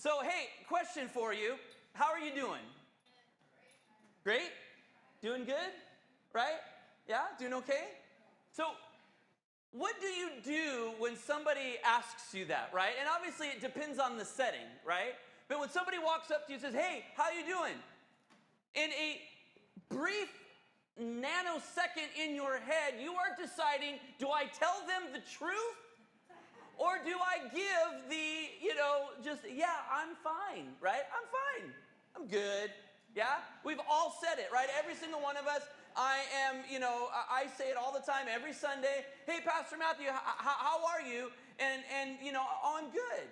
So, hey, question for you. How are you doing? Great? Doing good? Right? Yeah? Doing okay? So, what do you do when somebody asks you that, right? And obviously it depends on the setting, right? But when somebody walks up to you and says, "Hey, how are you doing?" In a brief nanosecond in your head, you are deciding, do I tell them the truth? Or do I give the, you know, just, yeah, I'm fine, right? I'm fine. I'm good. Yeah? We've all said it, right? Every single one of us. I am, you know, I say it all the time, every Sunday. Hey, Pastor Matthew, how are you? And, and you know, oh, I'm good.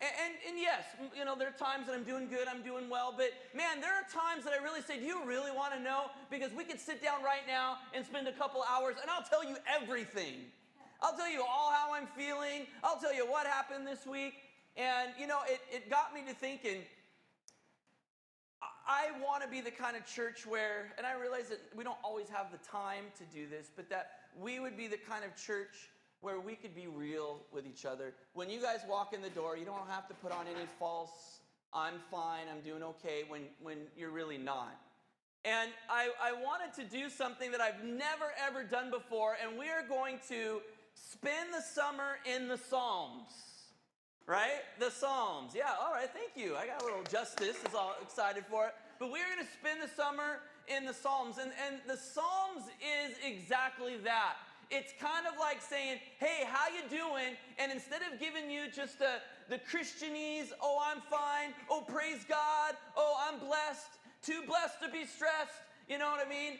And, and, and, yes, you know, there are times that I'm doing good, I'm doing well, but man, there are times that I really say, Do you really want to know? Because we could sit down right now and spend a couple hours and I'll tell you everything. I'll tell you all how I'm feeling, I'll tell you what happened this week. And, you know, it, it got me to thinking, I want to be the kind of church where, and I realize that we don't always have the time to do this, but that we would be the kind of church where we could be real with each other. When you guys walk in the door, you don't have to put on any false, I'm fine, I'm doing okay, when, when you're really not. And I, I wanted to do something that I've never ever done before, and we are going to spend the summer in the Psalms right? The Psalms. Yeah, all right, thank you. I got a little justice, is all excited for it. But we're going to spend the summer in the Psalms. And, and the Psalms is exactly that. It's kind of like saying, hey, how you doing? And instead of giving you just the, the Christianese, oh, I'm fine, oh, praise God, oh, I'm blessed, too blessed to be stressed, you know what I mean?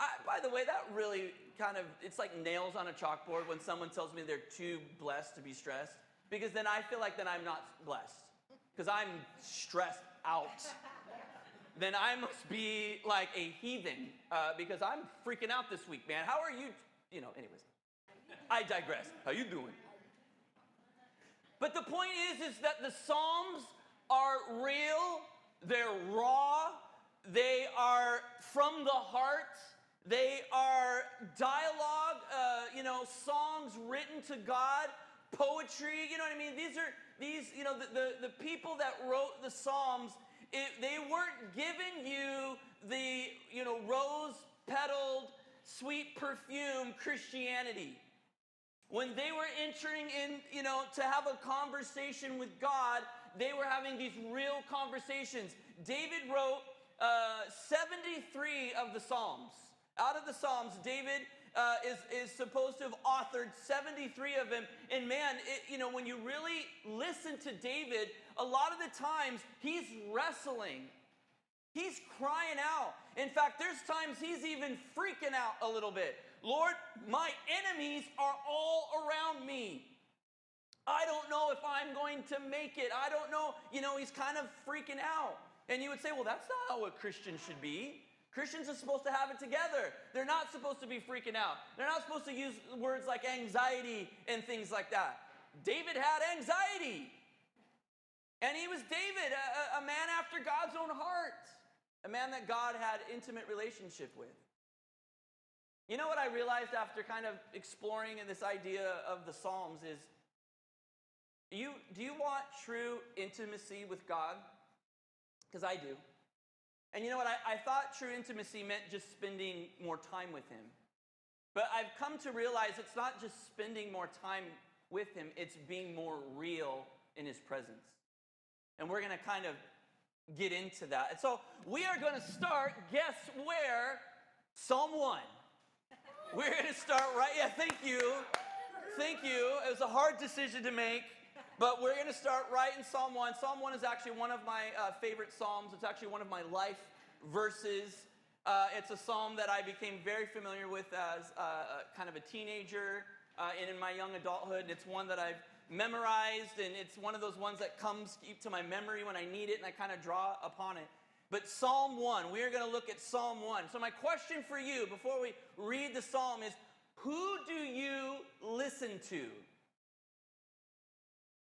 I, by the way, that really kind of, it's like nails on a chalkboard when someone tells me they're too blessed to be stressed because then I feel like then I'm not blessed because I'm stressed out. then I must be like a heathen uh, because I'm freaking out this week, man. How are you? You know, anyways. I digress. How you doing? But the point is, is that the Psalms are real, they're raw, they are from the heart, they are dialogue, uh, you know, songs written to God poetry. You know what I mean? These are these, you know, the, the, the people that wrote the Psalms, it, they weren't giving you the, you know, rose petaled, sweet perfume Christianity. When they were entering in, you know, to have a conversation with God, they were having these real conversations. David wrote uh, 73 of the Psalms. Out of the Psalms, David uh, is, is supposed to have authored 73 of them. And man, it, you know, when you really listen to David, a lot of the times he's wrestling. He's crying out. In fact, there's times he's even freaking out a little bit. Lord, my enemies are all around me. I don't know if I'm going to make it. I don't know. You know, he's kind of freaking out. And you would say, well, that's not how a Christian should be. Christians are supposed to have it together. They're not supposed to be freaking out. They're not supposed to use words like anxiety and things like that. David had anxiety. And he was David, a, a, man after God's own heart, a man that God had intimate relationship with. You know what I realized after kind of exploring in this idea of the Psalms is you do you want true intimacy with God? Because I do. And you know what? I, I thought true intimacy meant just spending more time with Him. But I've come to realize it's not just spending more time with Him, it's being more real in His presence. And we're going to kind of get into that. And so we are going to start, guess where? Psalm 1. We're going to start right. Yeah, thank you. Thank you. It was a hard decision to make. But we're going to start right in Psalm 1. Psalm 1 is actually one of my uh, favorite Psalms. It's actually one of my life verses. Uh, it's a psalm that I became very familiar with as uh, kind of a teenager uh, and in my young adulthood. And It's one that I've memorized, and it's one of those ones that comes to my memory when I need it, and I kind of draw upon it. But Psalm 1, we are going to look at Psalm 1. So, my question for you before we read the psalm is who do you listen to?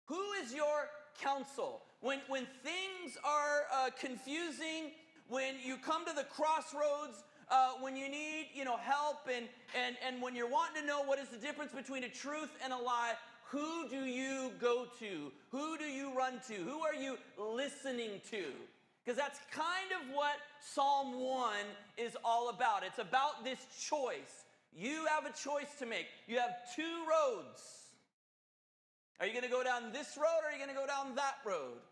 Who is your counsel? When, when things are uh, confusing, when you come to the crossroads, uh, when you need you know, help, and, and, and when you're wanting to know what is the difference between a truth and a lie, who do you go to? Who do you run to? Who are you listening to? Because that's kind of what Psalm 1 is all about. It's about this choice. You have a choice to make. You have two roads. Are you going to go down this road or are you going to go down that road?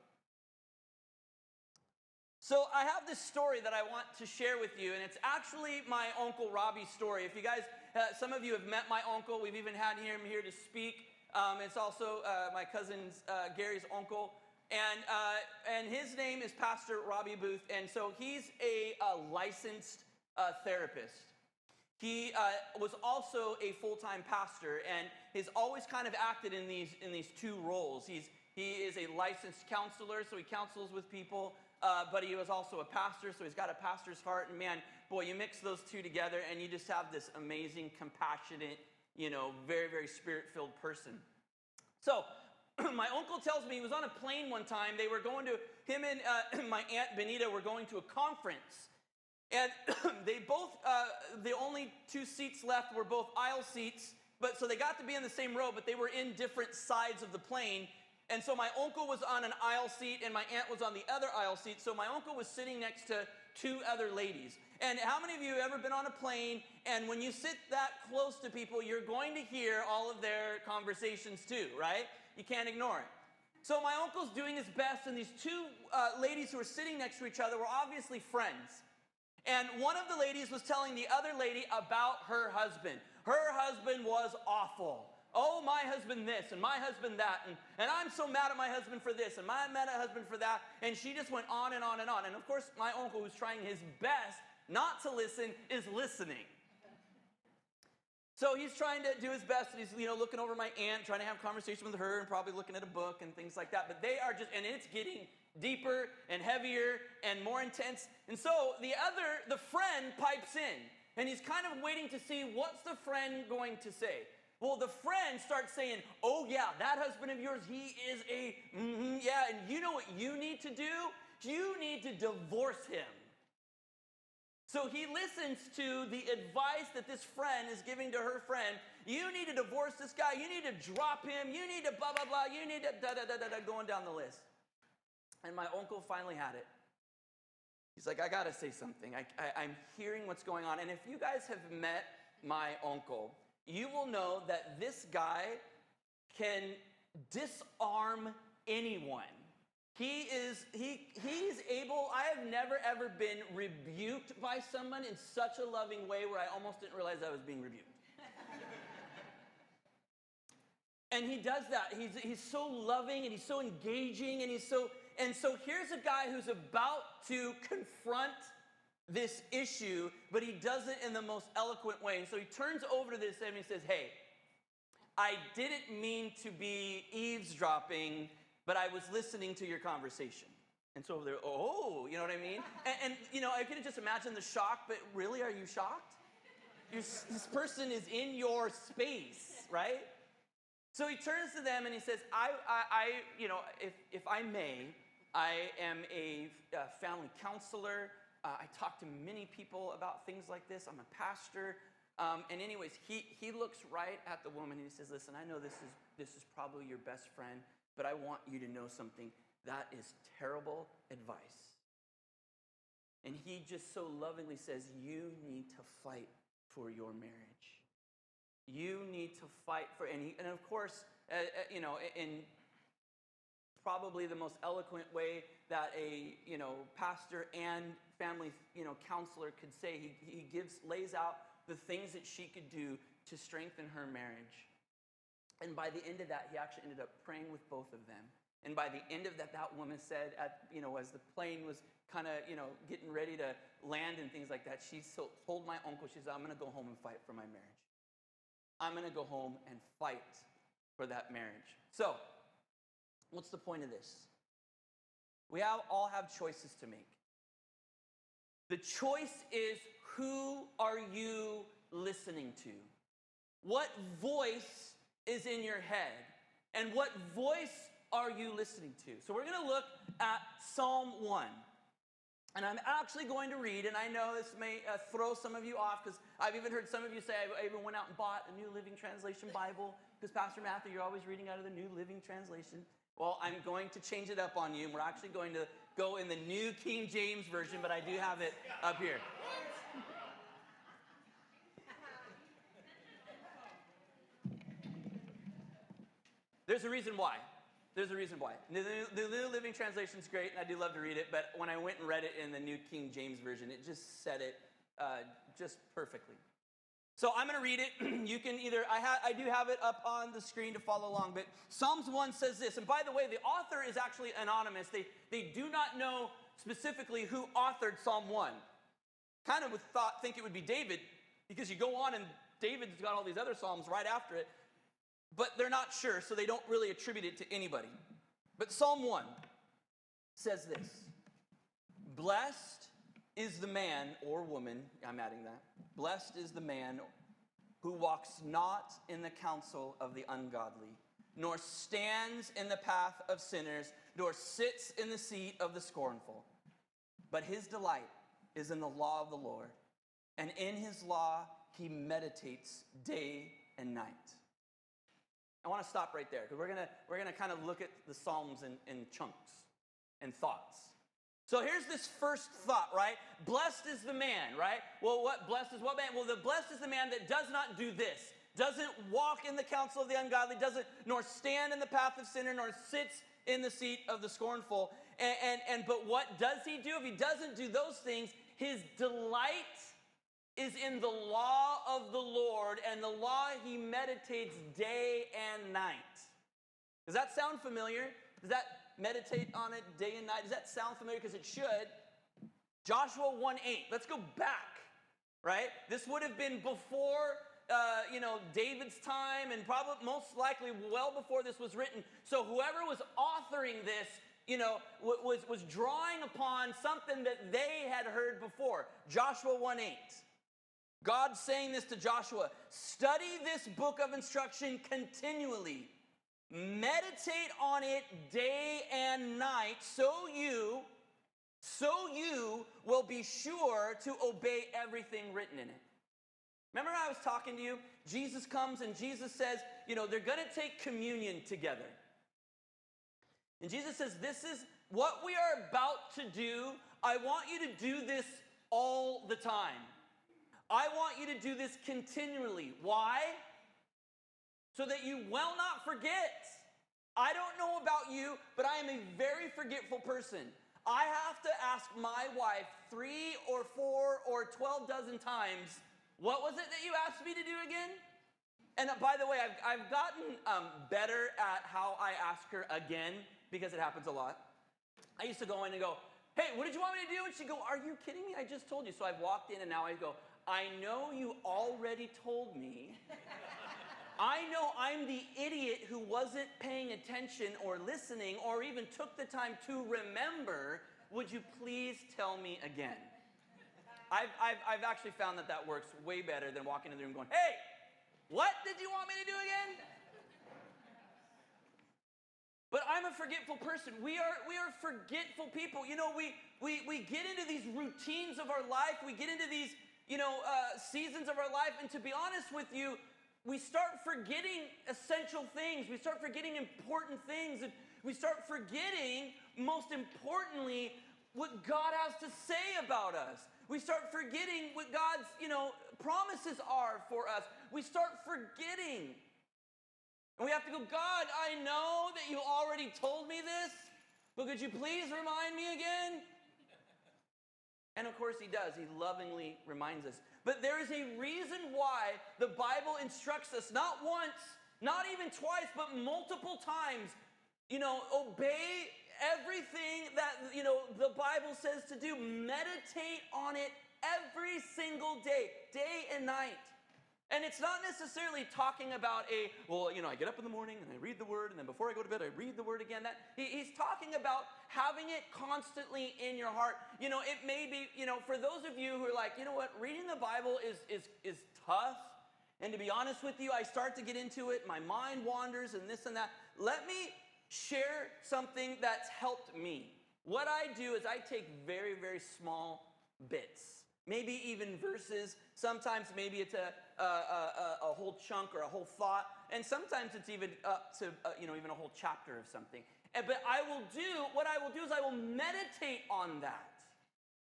So, I have this story that I want to share with you, and it's actually my Uncle Robbie's story. If you guys, uh, some of you have met my uncle, we've even had him here to speak. Um, it's also uh, my cousin's uh, Gary's uncle, and uh, and his name is Pastor Robbie Booth, and so he's a, a licensed uh, therapist. He uh, was also a full-time pastor, and he's always kind of acted in these in these two roles. He's he is a licensed counselor, so he counsels with people uh, but he was also a pastor, so he's got a pastor's heart. And man, boy, you mix those two together, and you just have this amazing, compassionate, you know, very, very spirit filled person. So, my uncle tells me he was on a plane one time. They were going to, him and uh, my aunt Benita were going to a conference. And they both, uh, the only two seats left were both aisle seats. But so they got to be in the same row, but they were in different sides of the plane. And so my uncle was on an aisle seat and my aunt was on the other aisle seat. So my uncle was sitting next to two other ladies. And how many of you have ever been on a plane and when you sit that close to people, you're going to hear all of their conversations too, right? You can't ignore it. So my uncle's doing his best, and these two uh, ladies who were sitting next to each other were obviously friends. And one of the ladies was telling the other lady about her husband. Her husband was awful oh, my husband this and my husband that, and, and I'm so mad at my husband for this and my mad at husband for that. And she just went on and on and on. And of course, my uncle, who's trying his best not to listen, is listening. So he's trying to do his best, and he's you know looking over my aunt, trying to have conversation with her, and probably looking at a book and things like that. But they are just, and it's getting deeper and heavier and more intense. And so the other, the friend pipes in, and he's kind of waiting to see what's the friend going to say. Well, the friend starts saying, Oh, yeah, that husband of yours, he is a, mm-hmm, yeah, and you know what you need to do? You need to divorce him. So he listens to the advice that this friend is giving to her friend. You need to divorce this guy. You need to drop him. You need to blah, blah, blah. You need to da, da, da, da, da, going down the list. And my uncle finally had it. He's like, I got to say something. I, I, I'm hearing what's going on. And if you guys have met my uncle, you will know that this guy can disarm anyone. He is he he's able I have never ever been rebuked by someone in such a loving way where I almost didn't realize I was being rebuked. and he does that. He's he's so loving and he's so engaging and he's so and so here's a guy who's about to confront this issue, but he does it in the most eloquent way. And so he turns over to this and he says, Hey, I didn't mean to be eavesdropping, but I was listening to your conversation. And so they're, oh, you know what I mean? and, and, you know, I can just imagine the shock, but really, are you shocked? You're, this person is in your space, right? So he turns to them and he says, I, I, I you know, if, if I may, I am a, a family counselor. Uh, I talk to many people about things like this. I'm a pastor. Um, and anyways, he, he looks right at the woman and he says, listen, I know this is, this is probably your best friend, but I want you to know something. That is terrible advice. And he just so lovingly says, you need to fight for your marriage. You need to fight for, and, he, and of course, uh, uh, you know, in probably the most eloquent way that a, you know, pastor and family, you know, counselor could say. He, he gives, lays out the things that she could do to strengthen her marriage. And by the end of that, he actually ended up praying with both of them. And by the end of that, that woman said, at, you know, as the plane was kind of, you know, getting ready to land and things like that, she told my uncle, she said, I'm going to go home and fight for my marriage. I'm going to go home and fight for that marriage. So, what's the point of this? We all have choices to make. The choice is who are you listening to? What voice is in your head? And what voice are you listening to? So we're going to look at Psalm 1. And I'm actually going to read, and I know this may uh, throw some of you off because I've even heard some of you say, I even went out and bought a New Living Translation Bible because Pastor Matthew, you're always reading out of the New Living Translation. Well, I'm going to change it up on you, we're actually going to go in the New King James Version, but I do have it up here. There's a reason why. There's a reason why. The, New Living Translation is great, and I do love to read it, but when I went and read it in the New King James Version, it just said it uh, just perfectly. So I'm going to read it. you can either, I, ha, I do have it up on the screen to follow along, but Psalms 1 says this. And by the way, the author is actually anonymous. They, they do not know specifically who authored Psalm 1. Kind of would thought, think it would be David, because you go on and David's got all these other Psalms right after it but they're not sure, so they don't really attribute it to anybody. But Psalm 1 says this Blessed is the man or woman, I'm adding that. Blessed is the man who walks not in the counsel of the ungodly, nor stands in the path of sinners, nor sits in the seat of the scornful. But his delight is in the law of the Lord, and in his law he meditates day and night. I want to stop right there because we're going to we're to kind of look at the Psalms in, in chunks and thoughts. So here's this first thought, right? Blessed is the man, right? Well, what blessed is what man? Well, the blessed is the man that does not do this, doesn't walk in the counsel of the ungodly, doesn't nor stand in the path of sinner, nor sits in the seat of the scornful. And, and, and but what does he do? If he doesn't do those things, his delight is in the law of the Lord, and the law he meditates day and night. Does that sound familiar? Does that meditate on it day and night? Does that sound familiar? Because it should. Joshua 1 8. Let's go back, right? This would have been before. Uh, you know David's time, and probably most likely well before this was written. So whoever was authoring this, you know, was was drawing upon something that they had heard before. Joshua 1 8. God saying this to Joshua study this book of instruction continually, meditate on it day and night, so you so you will be sure to obey everything written in it. Remember I was talking to you? Jesus comes and Jesus says, you know, they're going to take communion together. And Jesus says, This is what we are about to do. I want you to do this all the time. I want you to do this continually. Why? So that you will not forget. I don't know about you, but I am a very forgetful person. I have to ask my wife three or four or 12 dozen times, what was it that you asked me to do again? And uh, by the way, I've, I've gotten um, better at how I ask her again because it happens a lot. I used to go in and go, hey, what did you want me to do? And she'd go, are you kidding me? I just told you. So I've walked in and now I go, I know you already told me. I know I'm the idiot who wasn't paying attention or listening or even took the time to remember. Would you please tell me again? I've, I've, I've actually found that that works way better than walking in the room going, hey, what did you want me to do again? But I'm a forgetful person. We are, we are forgetful people. You know, we, we, we get into these routines of our life, we get into these you know, uh, seasons of our life. And to be honest with you, we start forgetting essential things. We start forgetting important things. And we start forgetting, most importantly, what God has to say about us. We start forgetting what God's, you know, promises are for us. We start forgetting. And we have to go, God, I know that you already told me this, but could you please remind me again? And of course, he does. He lovingly reminds us. But there is a reason why the Bible instructs us not once, not even twice, but multiple times, you know, obey everything that, you know, the Bible says to do. Meditate on it every single day, day and night. And it's not necessarily talking about a, well, you know, I get up in the morning and I read the word, and then before I go to bed, I read the word again. That he, he's talking about having it constantly in your heart. You know, it may be, you know, for those of you who are like, you know what, reading the Bible is is is tough. And to be honest with you, I start to get into it, my mind wanders and this and that. Let me share something that's helped me. What I do is I take very, very small bits, maybe even verses. Sometimes maybe it's a, a, a, a whole chunk or a whole thought, and sometimes it's even up to uh, you know even a whole chapter of something. But I will do what I will do is I will meditate on that.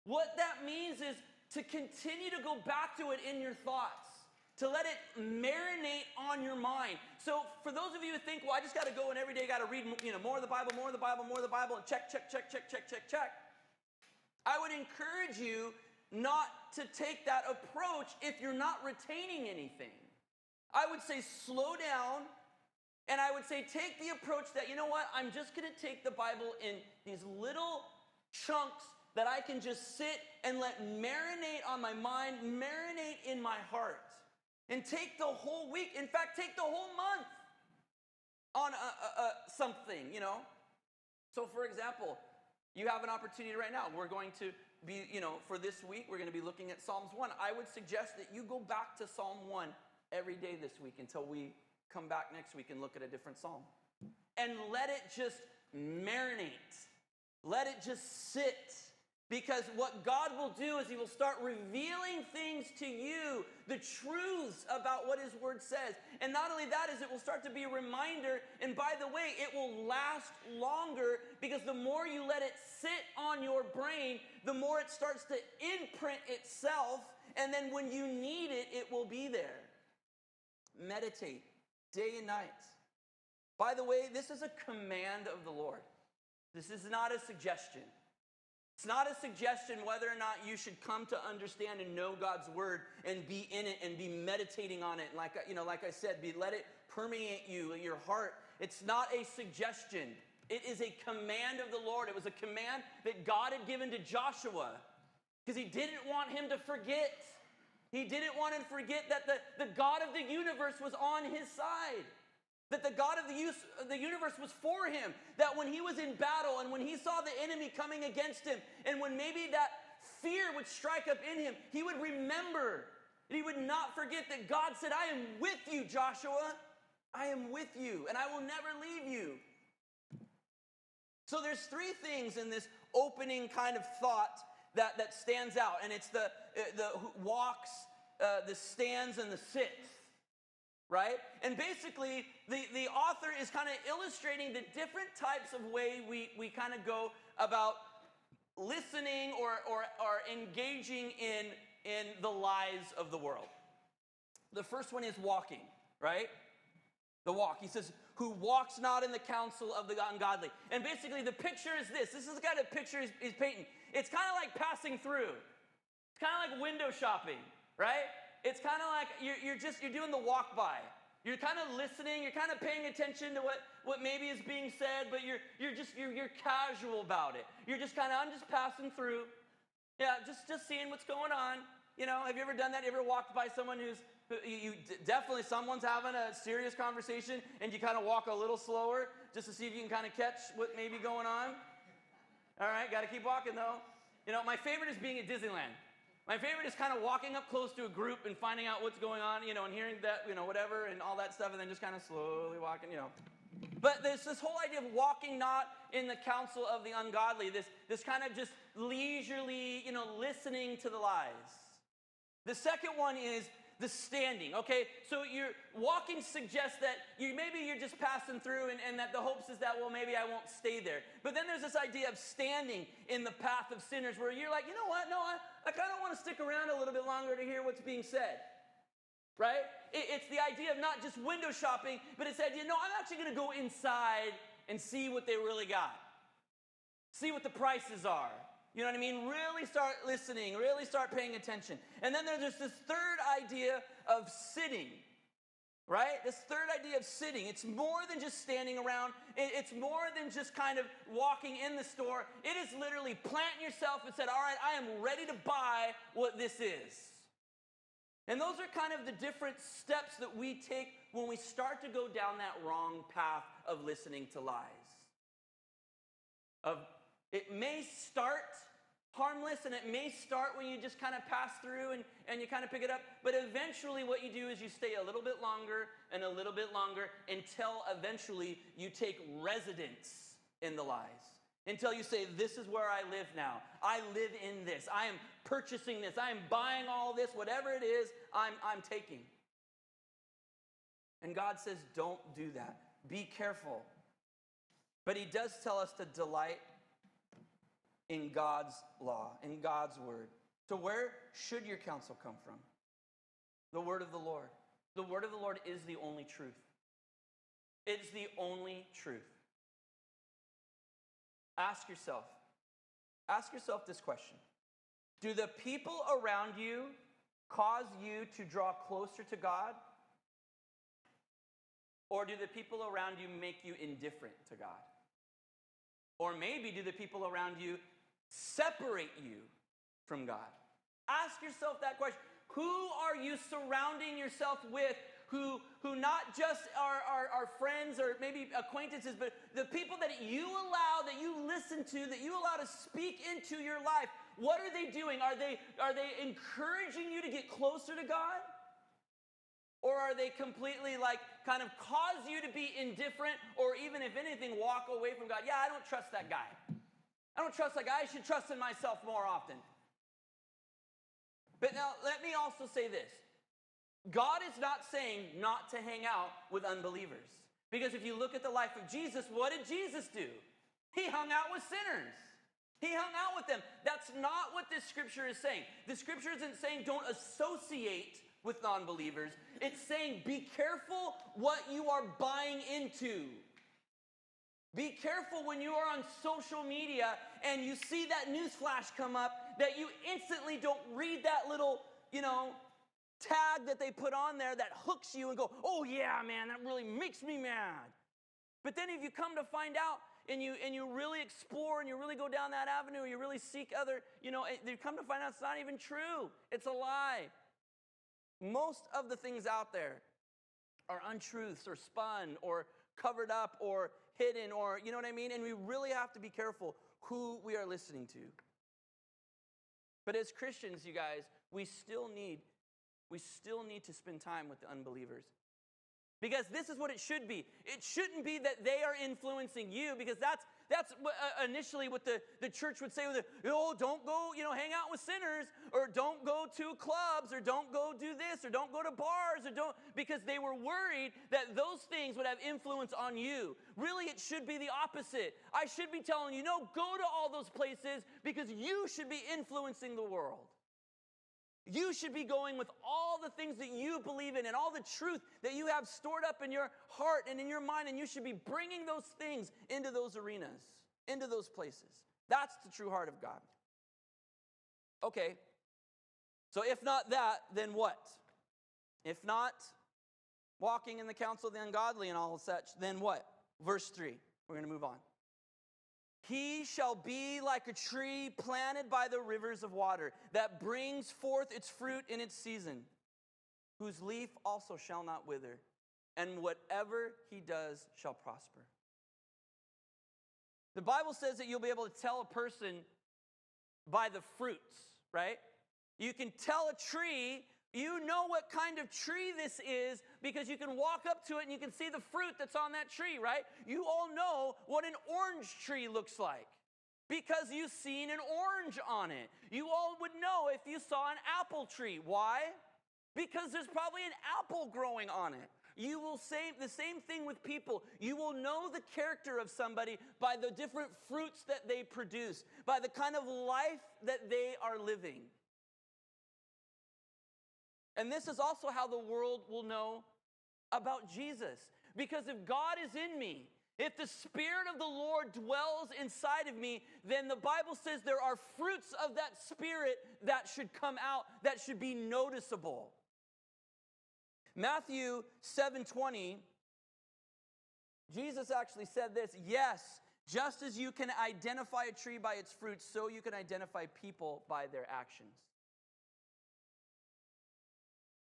What that means is to continue to go back to it in your thoughts to let it marinate on your mind. So for those of you who think, well, I just got to go and every day got to read, you know, more of the Bible, more of the Bible, more of the Bible, and check, check, check, check, check, check, check. I would encourage you not to take that approach if you're not retaining anything. I would say slow down, and I would say take the approach that, you know what, I'm just going to take the Bible in these little chunks that I can just sit and let marinate on my mind, marinate in my heart and take the whole week. In fact, take the whole month on a, a, a something, you know. So, for example, you have an opportunity right now. We're going to be, you know, for this week, we're going to be looking at Psalms 1. I would suggest that you go back to Psalm 1 every day this week until we come back next week and look at a different psalm. And let it just marinate, let it just sit because what God will do is He will start revealing things to you, the truths about what His Word says. And not only that, is it will start to be a reminder. And by the way, it will last longer because the more you let it sit on your brain, the more it starts to imprint itself. And then when you need it, it will be there. Meditate day and night. By the way, this is a command of the Lord. This is not a suggestion. It's not a suggestion whether or not you should come to understand and know God's word and be in it and be meditating on it. Like you know, like I said, be let it permeate you, your heart. It's not a suggestion. It is a command of the Lord. It was a command that God had given to Joshua because he didn't want him to forget. He didn't want him to forget that the, the God of the universe was on his side. That the God of the, use, the universe was for him. That when he was in battle and when he saw the enemy coming against him, and when maybe that fear would strike up in him, he would remember. And he would not forget that God said, I am with you, Joshua. I am with you, and I will never leave you. So there's three things in this opening kind of thought that, that stands out, and it's the, the walks, uh, the stands, and the sits right? And basically, the, the author is kind of illustrating the different types of way we, we kind of go about listening or, or, or engaging in, in the lies of the world. The first one is walking, right? The walk. He says, who walks not in the counsel of the ungodly. And basically, the picture is this. This is the kind of picture he's, he's painting. It's kind of like passing through. It's kind of like window shopping, right? It's kind of like you're, you're just, you're doing the walk by. You're kind of listening, you're kind of paying attention to what, what maybe is being said, but you're, you're just, you're, you're casual about it. You're just kind of, I'm just passing through. Yeah, just, just seeing what's going on. You know, have you ever done that? You ever walked by someone who's, who, you, you definitely someone's having a serious conversation and you kind of walk a little slower just to see if you can kind of catch what may be going on? All right, got to keep walking though. You know, my favorite is being at Disneyland. My favorite is kind of walking up close to a group and finding out what's going on, you know, and hearing that, you know, whatever and all that stuff, and then just kind of slowly walking, you know. But there's this whole idea of walking not in the counsel of the ungodly, this, this kind of just leisurely, you know, listening to the lies. The second one is the standing. Okay, so your walking suggests that you maybe you're just passing through, and, and that the hopes is that well maybe I won't stay there. But then there's this idea of standing in the path of sinners, where you're like, you know what? No, I, I kind of want to stick around a little bit longer to hear what's being said. Right? It, it's the idea of not just window shopping, but it said, you know, I'm actually going to go inside and see what they really got. See what the prices are. You know what I mean? Really start listening, really start paying attention. And then there's this third idea of sitting, right? This third idea of sitting. It's more than just standing around, it's more than just kind of walking in the store. It is literally planting yourself and said, All right, I am ready to buy what this is. And those are kind of the different steps that we take when we start to go down that wrong path of listening to lies. Of it may start harmless and it may start when you just kind of pass through and, and you kind of pick it up, but eventually what you do is you stay a little bit longer and a little bit longer until eventually you take residence in the lies. until you say, This is where I live now. I live in this. I am purchasing this. I am buying all this. Whatever it is, I'm, I'm taking. And God says, Don't do that. Be careful. But He does tell us to delight in God's law, in God's word. So, where should your counsel come from? The word of the Lord. The word of the Lord is the only truth. It's the only truth. Ask yourself, ask yourself this question Do the people around you cause you to draw closer to God? Or do the people around you make you indifferent to God? Or maybe do the people around you separate you from God? Ask yourself that question. Who are you surrounding yourself with who, who not just are, are, are friends or maybe acquaintances, but the people that you allow, that you listen to, that you allow to speak into your life, what are they doing? Are they, are they encouraging you to get closer to God? Or are they completely like kind of cause you to be indifferent or even if anything, walk away from God? Yeah, I don't trust that guy. I don't trust guy. I should trust in myself more often. But now, let me also say this God is not saying not to hang out with unbelievers. Because if you look at the life of Jesus, what did Jesus do? He hung out with sinners. He hung out with them. That's not what this scripture is saying. The scripture isn't saying don't associate with non believers, it's saying be careful what you are buying into. Be careful when you are on social media and you see that news flash come up that you instantly don't read that little, you know, tag that they put on there that hooks you and go, oh yeah, man, that really makes me mad. But then if you come to find out and you and you really explore and you really go down that avenue, you really seek other, you know, you come to find out it's not even true. It's a lie. Most of the things out there are untruths or spun or covered up or hidden or you know what I mean? And we really have to be careful who we are listening to. But as Christians, you guys, we still need we still need to spend time with the unbelievers. Because this is what it should be. It shouldn't be that they are influencing you, because that's that's uh, initially what the, the church would say with it. Oh, don't go, you know, hang out with sinners, or don't go to clubs, or don't go do this, or don't go to bars, or don't, because they were worried that those things would have influence on you. Really, it should be the opposite. I should be telling you, no, go to all those places because you should be influencing the world. You should be going with all the things that you believe in and all the truth that you have stored up in your heart and in your mind, and you should be bringing those things into those arenas, into those places. That's the true heart of God. Okay, so if not that, then what? If not walking in the counsel of the ungodly and all such, then what? Verse 3. We're going to move on. He shall be like a tree planted by the rivers of water that brings forth its fruit in its season, whose leaf also shall not wither, and whatever he does shall prosper. The Bible says that you'll be able to tell a person by the fruits, right? You can tell a tree you know what kind of tree this is because you can walk up to it and you can see the fruit that's on that tree, right? You all know what an orange tree looks like because you've seen an orange on it. You all would know if you saw an apple tree. Why? Because there's probably an apple growing on it. You will say the same thing with people. You will know the character of somebody by the different fruits that they produce, by the kind of life that they are living. And this is also how the world will know about Jesus. Because if God is in me, if the Spirit of the Lord dwells inside of me, then the Bible says there are fruits of that Spirit that should come out, that should be noticeable. Matthew 7:20 Jesus actually said this, yes, just as you can identify a tree by its fruits, so you can identify people by their actions.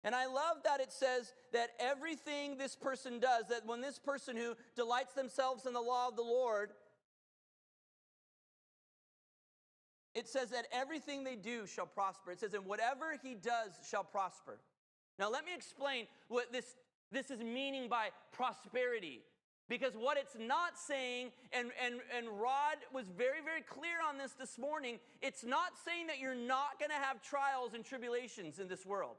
And I love that it says that everything this person does, that when this person who delights themselves in the law of the Lord, it says that everything they do shall prosper. It says, and whatever he does shall prosper. Now, let me explain what this, this is meaning by prosperity. Because what it's not saying, and, and, and Rod was very, very clear on this this morning, it's not saying that you're not going to have trials and tribulations in this world.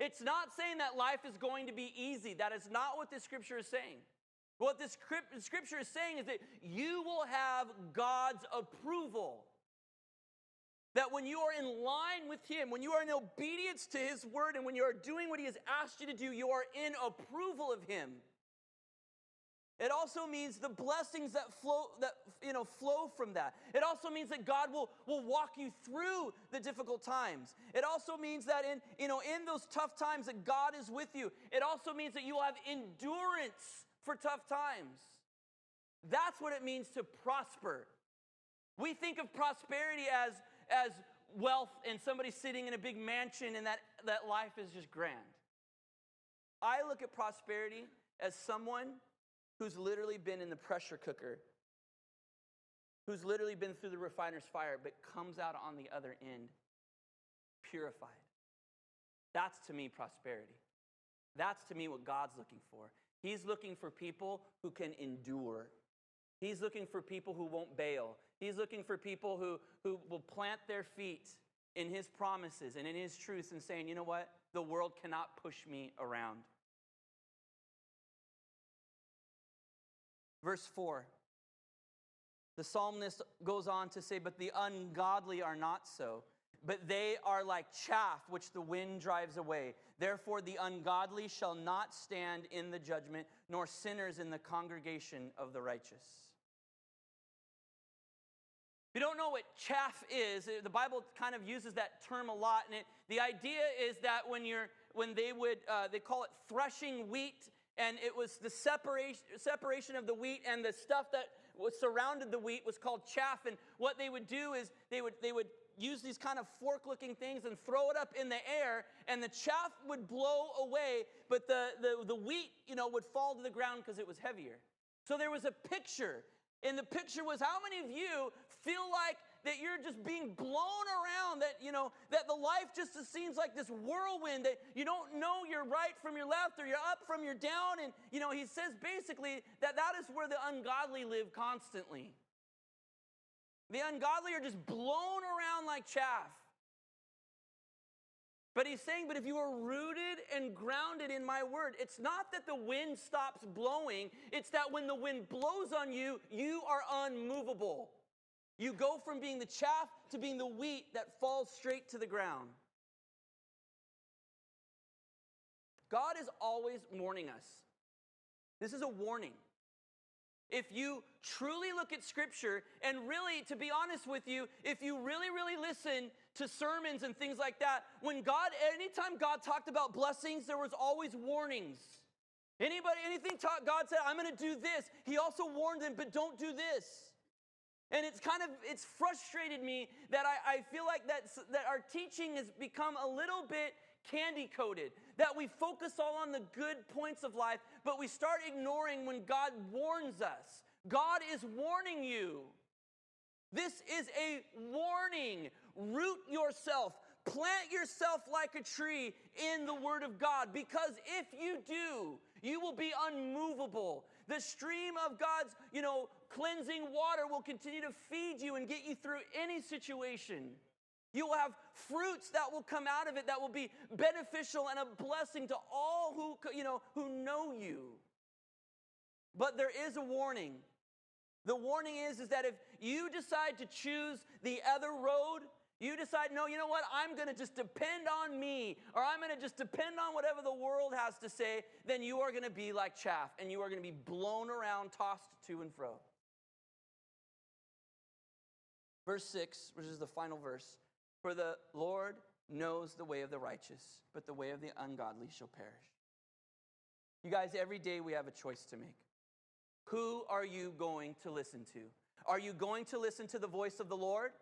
It's not saying that life is going to be easy. That is not what this scripture is saying. What this scripture is saying is that you will have God's approval. That when you are in line with Him, when you are in obedience to His word, and when you are doing what He has asked you to do, you are in approval of Him. It also means the blessings that flow that you know flow from that. It also means that God will, will walk you through the difficult times. It also means that in you know in those tough times that God is with you. It also means that you will have endurance for tough times. That's what it means to prosper. We think of prosperity as as wealth and somebody sitting in a big mansion and that, that life is just grand. I look at prosperity as someone who's literally been in the pressure cooker, who's literally been through the refiner's fire, but comes out on the other end purified. That's to me prosperity. That's to me what God's looking for. He's looking for people who can endure. He's looking for people who won't bail. He's looking for people who, who will plant their feet in His promises and in His truths and saying, you know what? The world cannot push me around. Verse 4. The psalmist goes on to say, But the ungodly are not so, but they are like chaff which the wind drives away. Therefore, the ungodly shall not stand in the judgment, nor sinners in the congregation of the righteous. If you don't know what chaff is, the Bible kind of uses that term a lot, and it, the idea is that when you're when they would uh, they call it threshing wheat and it was the separation, separation of the wheat and the stuff that was surrounded the wheat was called chaff. And what they would do is they would, they would use these kind of fork looking things and throw it up in the air, and the chaff would blow away, but the, the, the wheat, you know, would fall to the ground because it was heavier. So there was a picture, and the picture was how many of you feel like that you're just being blown around, that, you know, that the life just seems like this whirlwind, that you don't know your right from your left or you're up from your down. And, you know, he says basically that that is where the ungodly live constantly. The ungodly are just blown around like chaff. But he's saying, but if you are rooted and grounded in my word, it's not that the wind stops blowing, it's that when the wind blows on you, you are unmovable. You go from being the chaff to being the wheat that falls straight to the ground. God is always warning us. This is a warning. If you truly look at Scripture, and really, to be honest with you, if you really, really listen to sermons and things like that, when God, anytime God talked about blessings, there was always warnings. Anybody, anything taught, God said, I'm to do this. He also warned them, but don't do this. And it's kind of, it's frustrated me that I, I feel like that, that our teaching has become a little bit candy coated, that we focus all on the good points of life, but we start ignoring when God warns us. God is warning you. This is a warning. Root yourself, plant yourself like a tree in the Word of God, because if you do, you will be unmovable. The stream of God's, you know, cleansing water will continue to feed you and get you through any situation. You will have fruits that will come out of it that will be beneficial and a blessing to all who, you know, who know you. But there is a warning. The warning is, is that if you decide to choose the other road, you decide, no, you know what? I'm going to just depend on me, or I'm going to just depend on whatever the world has to say, then you are going to be like chaff and you are going to be blown around, tossed to and fro. Verse 6, which is the final verse For the Lord knows the way of the righteous, but the way of the ungodly shall perish. You guys, every day we have a choice to make. Who are you going to listen to? Are you going to listen to the voice of the Lord?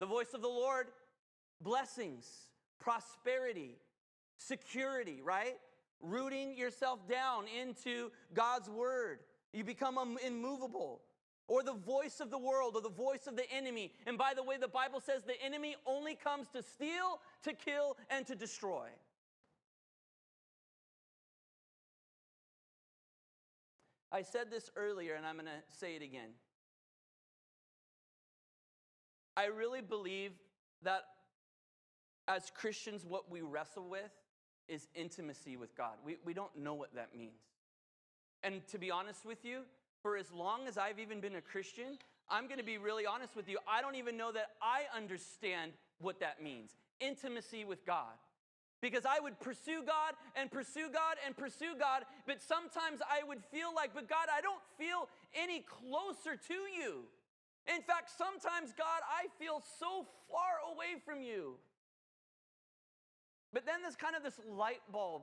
The voice of the Lord, blessings, prosperity, security, right? Rooting yourself down into God's word. You become immovable. Or the voice of the world or the voice of the enemy. And by the way, the Bible says the enemy only comes to steal, to kill, and to destroy. I said this earlier and I'm going to say it again. I really believe that as Christians, what we wrestle with is intimacy with God. We, we don't know what that means. And to be honest with you, for as long as I've even been a Christian, I'm going to be really honest with you. I don't even know that I understand what that means intimacy with God. Because I would pursue God and pursue God and pursue God, but sometimes I would feel like, but God, I don't feel any closer to you. In fact, sometimes, God, I feel so far away from you. But then this kind of this light bulb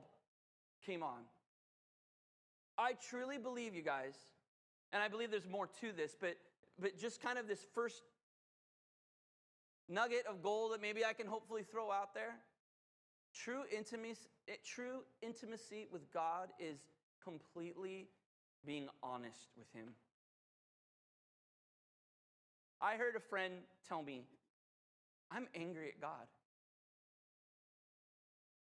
came on. I truly believe, you guys, and I believe there's more to this, but, but just kind of this first nugget of gold that maybe I can hopefully throw out there. True intimacy, eh, true intimacy with God is completely being honest with Him. I heard a friend tell me, I'm angry at God.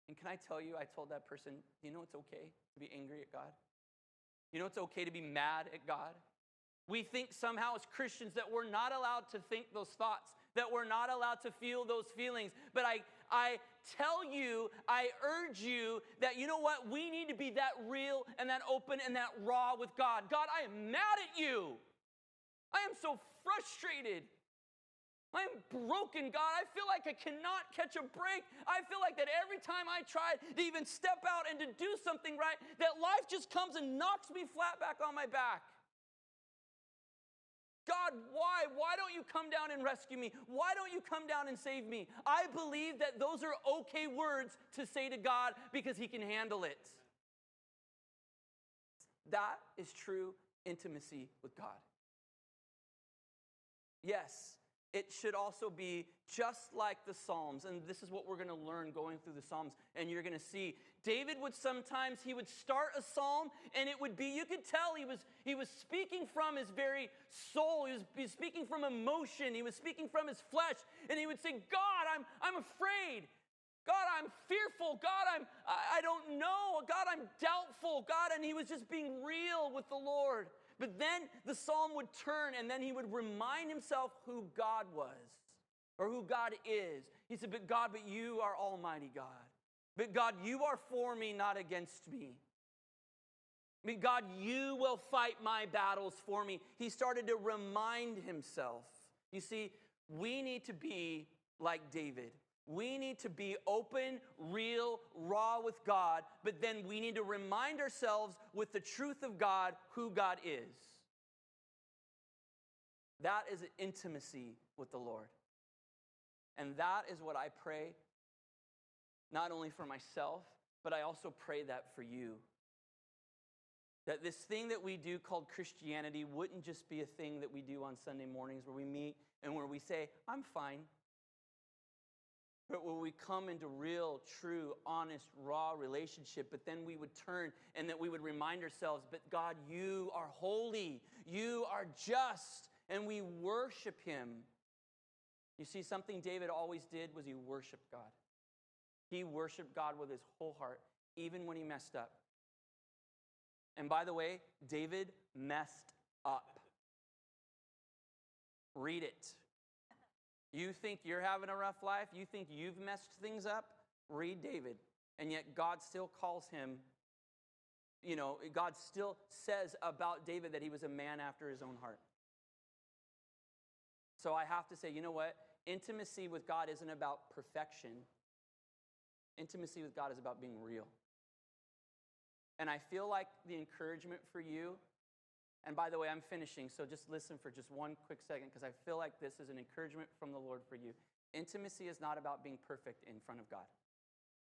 And can I tell you, I told that person, you know it's okay to be angry at God? You know it's okay to be mad at God? We think somehow as Christians that we're not allowed to think those thoughts, that we're not allowed to feel those feelings. But I, I tell you, I urge you that you know what? We need to be that real and that open and that raw with God. God, I am mad at you. I am so frustrated. I'm broken, God. I feel like I cannot catch a break. I feel like that every time I try to even step out and to do something right, that life just comes and knocks me flat back on my back. God, why? Why don't you come down and rescue me? Why don't you come down and save me? I believe that those are okay words to say to God because He can handle it. That is true intimacy with God. Yes, it should also be just like the Psalms. And this is what we're going to learn going through the Psalms. And you're going to see David would sometimes, he would start a psalm and it would be, you could tell he was, he was speaking from his very soul. He was, he was speaking from emotion. He was speaking from his flesh. And he would say, God, I'm, I'm afraid. God, I'm fearful. God, I'm, I, I don't know. God, I'm doubtful. God, and he was just being real with the Lord. But then the psalm would turn and then he would remind himself who God was or who God is. He said, But God, but you are Almighty God. But God, you are for me, not against me. Mean, God, you will fight my battles for me. He started to remind himself. You see, we need to be like David. We need to be open, real, raw with God, but then we need to remind ourselves with the truth of God who God is. That is intimacy with the Lord. And that is what I pray, not only for myself, but I also pray that for you. That this thing that we do called Christianity wouldn't just be a thing that we do on Sunday mornings where we meet and where we say, I'm fine. But when we come into real, true, honest, raw relationship, but then we would turn and that we would remind ourselves, but God, you are holy, you are just, and we worship Him. You see, something David always did was he worshiped God. He worshiped God with his whole heart, even when he messed up. And by the way, David messed up. Read it. You think you're having a rough life? You think you've messed things up? Read David. And yet God still calls him, you know, God still says about David that he was a man after his own heart. So I have to say, you know what? Intimacy with God isn't about perfection. Intimacy with God is about being real. And I feel like the encouragement for you and by the way, I'm finishing, so just listen for just one quick second because I feel like this is an encouragement from the Lord for you. Intimacy is not about being perfect in front of God.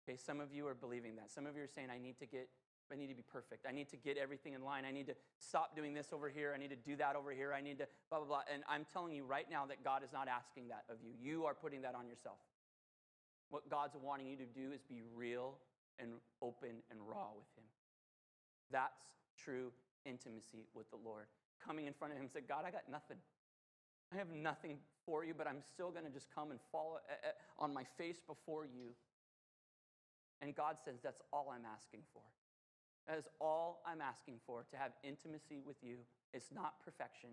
Okay, some of you are believing that. Some of you are saying, I need to get, I need to be perfect. I need to get everything in line. I need to stop doing this over here. I need to do that over here. I need to blah, blah, blah. And I'm telling you right now that God is not asking that of you. You are putting that on yourself. What God's wanting you to do is be real and open and raw with Him. That's true intimacy with the Lord. Coming in front of Him and say, God, I got nothing. I have nothing for you, but I'm still going to just come and fall eh, eh, on my face before you. And God says, That's all I'm asking for. That is all I'm asking for to have intimacy with you. It's not perfection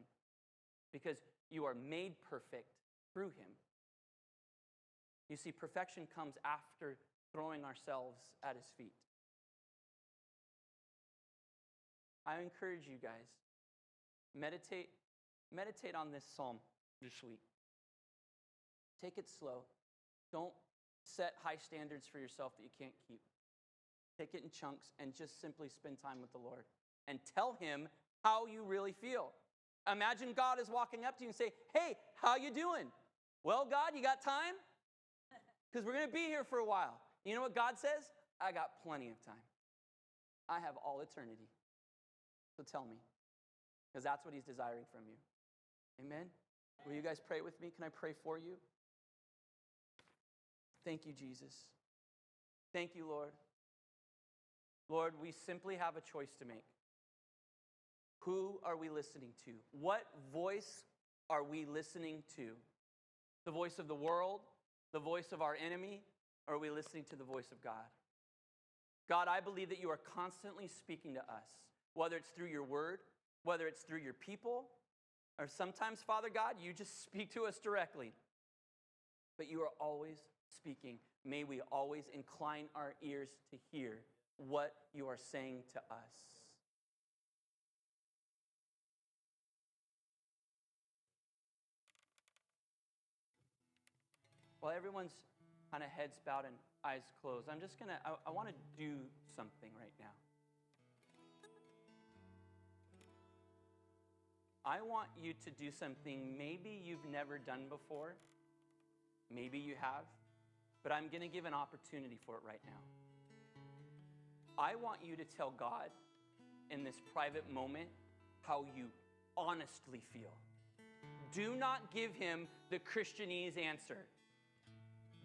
because you are made perfect through him. You see, perfection comes after throwing ourselves at his feet. I encourage you guys, meditate, meditate on this psalm this week. Take it slow. Don't set high standards for yourself that you can't keep. Take it in chunks and just simply spend time with the Lord and tell him how you really feel. Imagine God is walking up to you and say, "Hey, how you doing?" "Well, God, you got time?" Cuz we're going to be here for a while. You know what God says? "I got plenty of time. I have all eternity." So tell me. Cuz that's what he's desiring from you. Amen. Will you guys pray with me? Can I pray for you? Thank you, Jesus. Thank you, Lord. Lord, we simply have a choice to make. Who are we listening to? What voice are we listening to? The voice of the world? The voice of our enemy? Or are we listening to the voice of God? God, I believe that you are constantly speaking to us, whether it's through your word, whether it's through your people, or sometimes, Father God, you just speak to us directly. But you are always speaking. May we always incline our ears to hear what you are saying to us. While everyone's kind of heads bowed and eyes closed, I'm just gonna, I, I want to do something right now. I want you to do something maybe you've never done before. Maybe you have, but I'm going to give an opportunity for it right now. I want you to tell God in this private moment how you honestly feel. Do not give him the Christianese answer.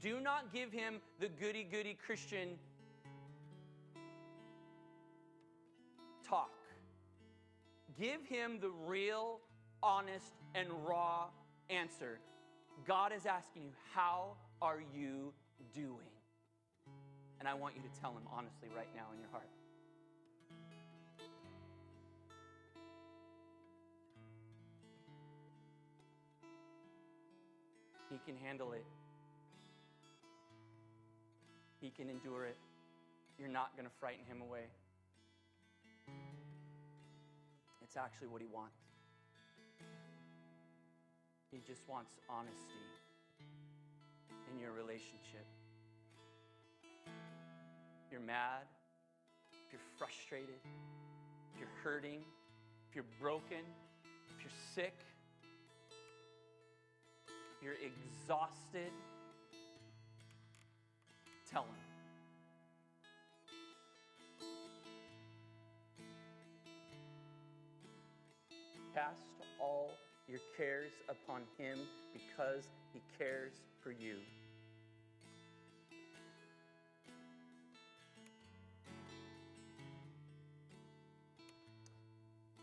Do not give him the goody goody Christian talk. Give him the real, honest, and raw answer. God is asking you, How are you doing? And I want you to tell him honestly right now in your heart. He can handle it. He can endure it. You're not going to frighten him away. It's actually what he wants. He just wants honesty in your relationship. If you're mad, if you're frustrated, if you're hurting, if you're broken, if you're sick, if you're exhausted, tell him. Cast all your cares upon him because he cares for you.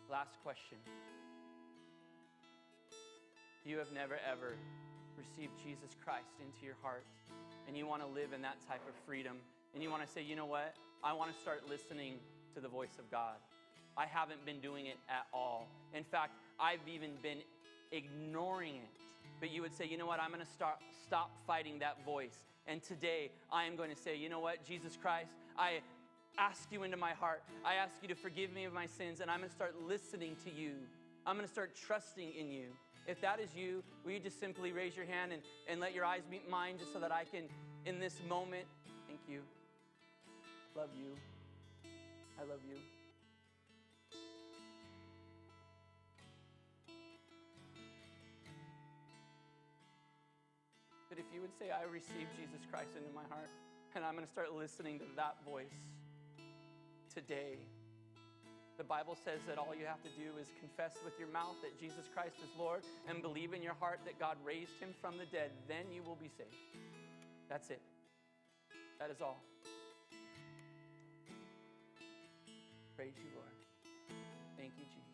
Last question. You have never ever received Jesus Christ into your heart and you want to live in that type of freedom and you want to say, you know what? I want to start listening to the voice of God. I haven't been doing it at all. In fact, I've even been ignoring it. But you would say, you know what? I'm going to start, stop fighting that voice. And today, I am going to say, you know what? Jesus Christ, I ask you into my heart. I ask you to forgive me of my sins, and I'm going to start listening to you. I'm going to start trusting in you. If that is you, will you just simply raise your hand and, and let your eyes meet mine just so that I can, in this moment, thank you. Love you. I love you. But if you would say, I receive Jesus Christ into my heart, and I'm going to start listening to that voice today. The Bible says that all you have to do is confess with your mouth that Jesus Christ is Lord and believe in your heart that God raised him from the dead. Then you will be saved. That's it. That is all. Praise you, Lord. Thank you, Jesus.